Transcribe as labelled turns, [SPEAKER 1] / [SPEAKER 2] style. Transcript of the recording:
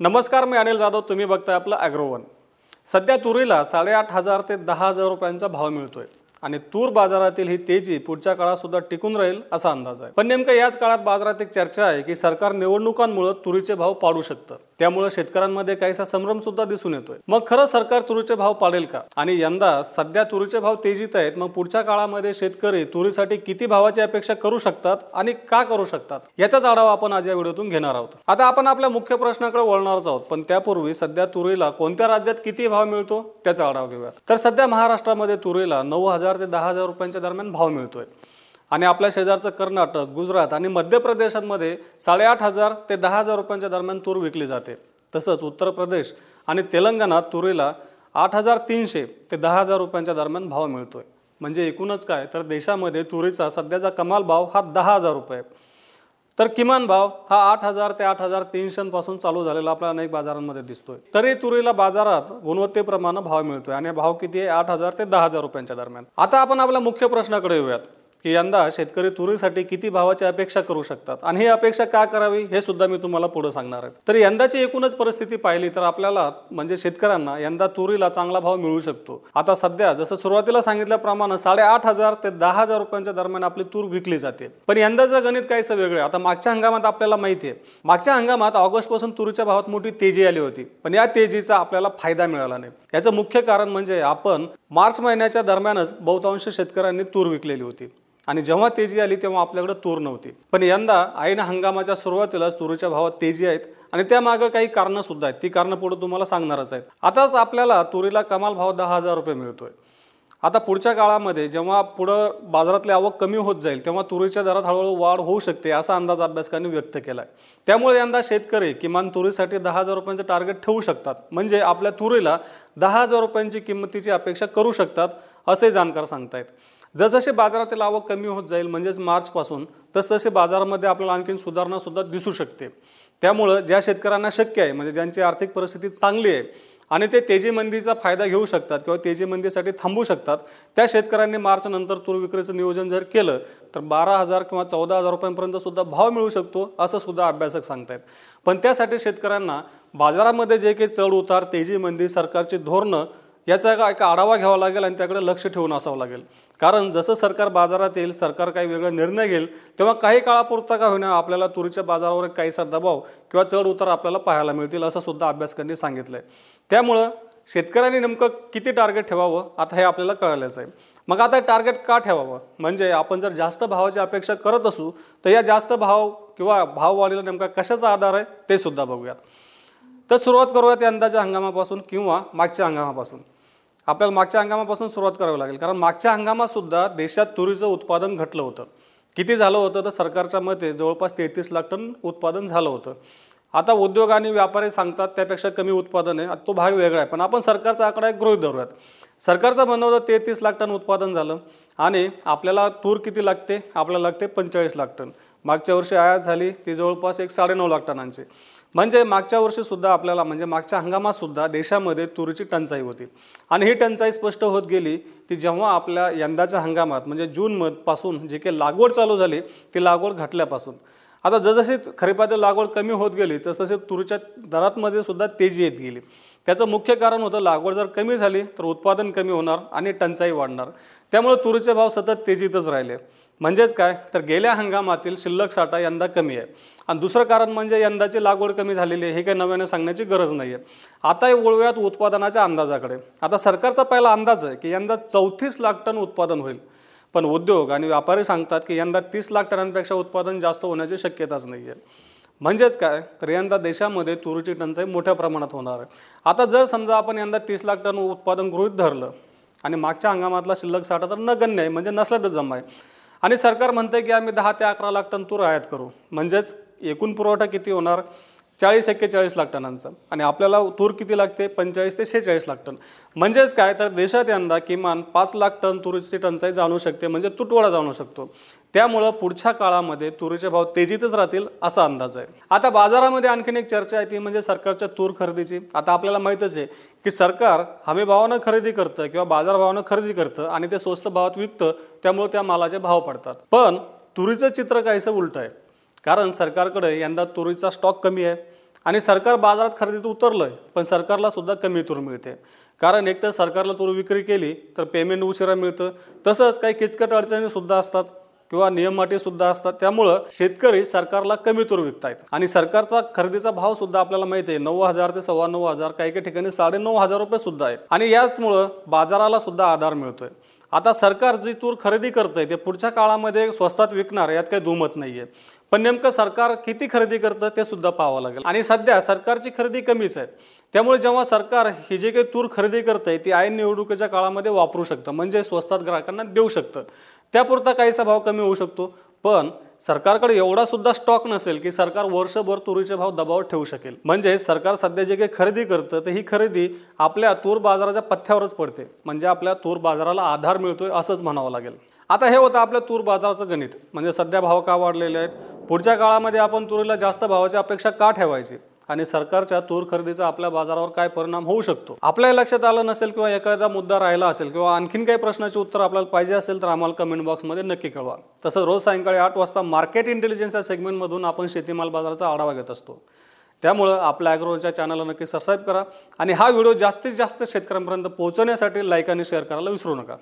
[SPEAKER 1] नमस्कार मी अनिल जाधव. तुम्ही बघताय आपलं ॲग्रोवन सध्या तुरीला साडेआठ हजार ते दहा हजार रुपयांचा भाव मिळतोय आणि तूर बाजारातील ही तेजी पुढच्या काळात सुद्धा टिकून राहील असा अंदाज आहे. पण नेमकं याच काळात बाजारात एक चर्चा आहे की सरकार निवडणुकांमुळे तुरीचे भाव पाडू शकतं. त्यामुळे शेतकऱ्यांमध्ये काहीसा संभ्रम सुद्धा दिसून येतोय. मग खरं सरकार तुरीचे भाव पाडेल का? आणि यंदा सध्या तुरीचे भाव तेजीत आहेत मग पुढच्या काळामध्ये शेतकरी तुरीसाठी किती भावाची अपेक्षा करू शकतात आणि का करू शकतात? याचाच आढावा आपण आज या व्हिडिओतून घेणार आहोत. आता आपण आपल्या मुख्य प्रश्नाकडे वळणारच आहोत पण त्यापूर्वी सध्या तुरीला कोणत्या राज्यात किती भाव मिळतो? त्याचा आढावा घेऊयात. तर सध्या महाराष्ट्रामध्ये तुरीला नऊ हजार ते दहा हजार रुपयांच्या दरम्यान भाव मिळतोय. आणि आपल्या शेजारचं कर्नाटक गुजरात आणि मध्य प्रदेशांमध्ये साडेआठ हजार ते दहा हजार रुपयांच्या दरम्यान तूर विकली जाते. तसंच उत्तर प्रदेश आणि तेलंगणात तुरीला आठ हजार तीनशे ते दहा हजार रुपयांच्या दरम्यान भाव मिळतो आहे म्हणजे एकूणच काय तर देशामध्ये तुरीचा सध्याचा कमाल भाव हा दहा हजार रुपये. तर किमान भाव हा आठ हजार ते आठ हजार तीनशेपासून चालू झालेला आपल्याला अनेक बाजारांमध्ये दिसतोय. तरी तुरीला बाजारात गुणवत्तेप्रमाणे भाव मिळतोय आणि भाव किती आहे? आठ हजार ते दहा हजार रुपयांच्या दरम्यान. आता आपण आपल्या मुख्य प्रश्नाकडे येऊयात. की यंदा शेतकरी तुरीसाठी किती भावाची अपेक्षा करू शकतात? आणि ही अपेक्षा का करावी? हे सुद्धा मी तुम्हाला पुढे सांगणार आहे. तर यंदाची एकूणच परिस्थिती पाहिली तर आपल्याला म्हणजे शेतकऱ्यांना यंदा तुरीला चांगला भाव मिळू शकतो. आता सध्या जसं सुरुवातीला सांगितल्याप्रमाणे साडेआठ हजार ते दहा हजार रुपयांच्या दरम्यान आपली तूर विकली जाते. पण यंदाचं गणित काहीसं वेगळं आता मागच्या हंगामात आपल्याला माहिती आहे. मागच्या हंगामात ऑगस्टपासून तुरीच्या भावात मोठी तेजी आली होती. पण या तेजीचा आपल्याला फायदा मिळाला नाही. याचं मुख्य कारण म्हणजे आपण मार्च महिन्याच्या दरम्यानच बहुतांश शेतकऱ्यांनी तूर विकलेली होती. आणि जेव्हा तेजी आली तेव्हा आपल्याकडे तूर नव्हती. पण यंदा आईन हंगामाच्या सुरुवातीलाच तुरीच्या भावात तेजी आहेत आणि त्यामागं काही कारणं सुद्धा आहेत. ती कारणं पुढे तुम्हाला सांगणारच आहेत. आताच आपल्याला तुरीला कमाल भाव दहा हजार रुपये मिळतोय. आता पुढच्या काळामध्ये जेव्हा पुढं बाजारातली आवक कमी होत जाईल तेव्हा तुरीच्या दरात हळूहळू वाढ होऊ शकते असा अंदाज अभ्यासकांनी व्यक्त केला आहे त्यामुळे यंदा शेतकरी किमान तुरीसाठी दहा हजार रुपयांचं टार्गेट ठेवू शकतात. म्हणजे आपल्या तुरीला दहा हजार रुपयांची किंमतीची अपेक्षा करू शकतात असे जाणकार सांगतायत. जसजसे बाजारातील आवक कमी होत जाईल म्हणजेच मार्चपासून तसतसे बाजारामध्ये आपल्याला आणखीन सुधारणासुद्धा दिसू शकते. त्यामुळं ज्या शेतकऱ्यांना शक्य आहे म्हणजे ज्यांची आर्थिक परिस्थिती चांगली आहे आणि ते तेजी मंदीचा फायदा घेऊ शकतात किंवा तेजी मंदीसाठी थांबू शकतात त्या शेतकऱ्यांनी मार्चनंतर तूर विक्रीचं नियोजन जर केलं तर बारा हजार किंवा चौदा हजार रुपयांपर्यंत सुद्धा भाव मिळू शकतो असं सुद्धा अभ्यासक सांगतायत. पण त्यासाठी शेतकऱ्यांना बाजारामध्ये जे काही चढ उतार तेजी मंदी सरकारची धोरणं याचा एक एक आढावा घ्यावा लागेल आणि त्याकडे लक्ष ठेवून असावं लागेल. कारण जसं सरकार बाजारात येईल सरकार काही वेगळा निर्णय घेईल तेव्हा काही काळापुरता का होईना आपल्याला तुरीच्या बाजारावर काहीसा दबाव किंवा चढ उतार आपल्याला पाहायला मिळतील असं सुद्धा अभ्यासकांनी सांगितलं आहे त्यामुळं शेतकऱ्यांनी नेमकं किती टार्गेट ठेवावं आता हे आपल्याला कळायलाच आहे. मग आता टार्गेट का ठेवावं? म्हणजे आपण जर जास्त भावाची अपेक्षा करत असू तर या जास्त भाव किंवा भाववाढीला नेमका कशाचा आधार आहे ते सुद्धा बघूयात. तर सुरुवात करूयात यंदाच्या हंगामापासून किंवा मागच्या हंगामापासून. आपल्याला मागच्या हंगामापासून सुरुवात करावी लागेल. कारण मागच्या हंगामातसुद्धा देशात तुरीचं उत्पादन घटलं होतं. किती झालं होतं? तर सरकारच्या मते जवळपास तेहतीस लाख टन उत्पादन झालं होतं. आता उद्योग आणि व्यापारी सांगतात त्यापेक्षा कमी उत्पादन आहे. तो भाग वेगळा आहे. पण आपण सरकारचा आकडा एक गृहीत धरूयात. सरकारचं म्हणणं होतं तेहतीस लाख टन उत्पादन झालं. आणि आपल्याला तूर किती लागते? आपल्याला लागते पंचेचाळीस लाख टन. मागच्या वर्षी आयात झाली ती जवळपास एक साडेनऊ लाख टनांची. म्हणजे मागच्या वर्षीसुद्धा आपल्याला म्हणजे मागच्या हंगामातसुद्धा देशामध्ये तुरीची टंचाई होती. आणि ही टंचाई स्पष्ट होत गेली ती जेव्हा आपल्या यंदाच्या हंगामात म्हणजे जूनमधपासून जे काही लागवड चालू झाली ती लागवड घटल्यापासून. आता जसजशी खरीपातील लागवड कमी होत गेली तसतसे तुरीच्या दरातमध्ये सुद्धा तेजी येत गेली. त्याचं मुख्य कारण होतं लागवड जर कमी झाली तर उत्पादन कमी होणार आणि टंचाई वाढणार. त्यामुळे तुरीचे भाव सतत तेजीतच राहिले. म्हणजेच काय? तर गेल्या हंगामातील शिल्लक साठा यंदा कमी आहे. आणि दुसरं कारण म्हणजे यंदाची लागवड कमी झालेली आहे हे काही नव्याने सांगण्याची गरज नाही आहे आता वळूयात उत्पादनाच्या अंदाजाकडे. आता सरकारचा पहिला अंदाज आहे की यंदा चौतीस लाख टन उत्पादन होईल. पण उद्योग आणि व्यापारी सांगतात की यंदा तीस लाख टनांपेक्षा उत्पादन जास्त होण्याची शक्यताच नाही आहे म्हणजेच काय? तर यंदा देशामध्ये तुरीची टंचाई मोठ्या प्रमाणात होणार आहे. आता जर समजा आपण यंदा तीस लाख टन उत्पादन गृहित धरलं आणि मागच्या हंगामातला शिल्लक साठा तर नगण्य आहे म्हणजे नसला तर जमा आहे. आणि सरकार म्हणतं की आम्ही दहा ते अकरा लाख टन तूर आयात करू. म्हणजेच एकूण पुरवठा किती होणार? चाळीस एक्केचाळीस लाख टनांचा. आणि आपल्याला तूर किती लागते? पंचेचाळीस ते शेहेचाळीस लाख टन. म्हणजेच काय? तर देशात यंदा किमान पाच लाख टन तुरीची टंचाई जाणू शकते म्हणजे तुटवडा जाणू शकतो. त्यामुळं पुढच्या काळामध्ये तुरीचे भाव तेजीतच राहतील असा अंदाज आहे. आता बाजारामध्ये आणखीन एक चर्चा आहे ती म्हणजे सरकारच्या तूर खरेदीची. आता आपल्याला माहीतच आहे की सरकार हमीभावानं खरेदी करतं किंवा बाजारभावानं खरेदी करतं आणि ते स्वस्त भावात विकतं त्यामुळे त्या मालाचे भाव पडतात. पण तुरीचं चित्र काहीसं उलट आहे. कारण सरकारकडे यंदा तुरीचा स्टॉक कमी आहे. आणि सरकार बाजारात खरेदीत उतरलं आहे पण सरकारला सुद्धा कमी तूर मिळते. कारण एकतर सरकारला तूर विक्री केली तर पेमेंट उशिरा मिळतं. तसंच काही किचकट अडचणीसुद्धा असतात किंवा नियम अटीसुद्धा असतात. त्यामुळं शेतकरी सरकारला कमी तूर विकतायत. आणि सरकारचा खरेदीचा भाव सुद्धा आपल्याला माहिती आहे नऊ हजार ते सव्वा नऊ हजार काही काही ठिकाणी साडे नऊ हजार रुपये सुद्धा आहेत. आणि याचमुळं बाजाराला सुद्धा आधार मिळतोय. आता सरकार जी तूर खरेदी करतं आहे ते पुढच्या काळामध्ये स्वस्तात विकणार यात काही दुमत नाही आहे पण नेमकं सरकार किती खरेदी करतं ते सुद्धा पाहावं लागेल. आणि सध्या सरकारची खरेदी कमीच आहे. त्यामुळे जेव्हा सरकार ही जे काही तूर खरेदी करतंय ती ऐन निवडणुकीच्या काळामध्ये वापरू शकतं. म्हणजे स्वस्तात ग्राहकांना देऊ शकतं. त्यापुरता काहीसा भाव कमी होऊ शकतो. पण सरकारकडे एवढा सुद्धा स्टॉक नसेल की सरकार वर्षभर तुरीचे भाव दबाव ठेवू शकेल. म्हणजे सरकार सध्या जे काही खरेदी करतं तर ही खरेदी आपल्या तूर बाजाराच्या पथ्यावरच पडते. म्हणजे आपल्या तूर बाजाराला आधार मिळतोय असंच म्हणावं लागेल. आता हे होतं आपल्या तूर बाजाराचं गणित. म्हणजे सध्या भाव का वाढलेले आहेत? पुढच्या काळामध्ये आपण तुरीला जास्त भावाची अपेक्षा का ठेवायची? आणि सरकारच्या तूर खरेदीचा आपल्या बाजारावर काय परिणाम होऊ शकतो? आपल्या लक्षात आलं नसेल किंवा एखादा मुद्दा राहिला असेल किंवा आणखीन काही प्रश्नाचे उत्तर आपल्याला पाहिजे असेल तर आम्हाला कमेंट बॉक्समध्ये नक्की कळवा. तसंच रोज सायंकाळी आठ वाजता मार्केट इंटेलिजन्स या सेगमेंटमधून आपण शेतीमाल बाजाराचा आढावा घेत असतो. त्यामुळं आपल्या ॲग्रोच्या चॅनलला नक्की सबस्क्राईब करा आणि हा व्हिडिओ जास्तीत जास्त शेतकऱ्यांपर्यंत पोहोचवण्यासाठी लाईक आणि शेअर करायला विसरू नका.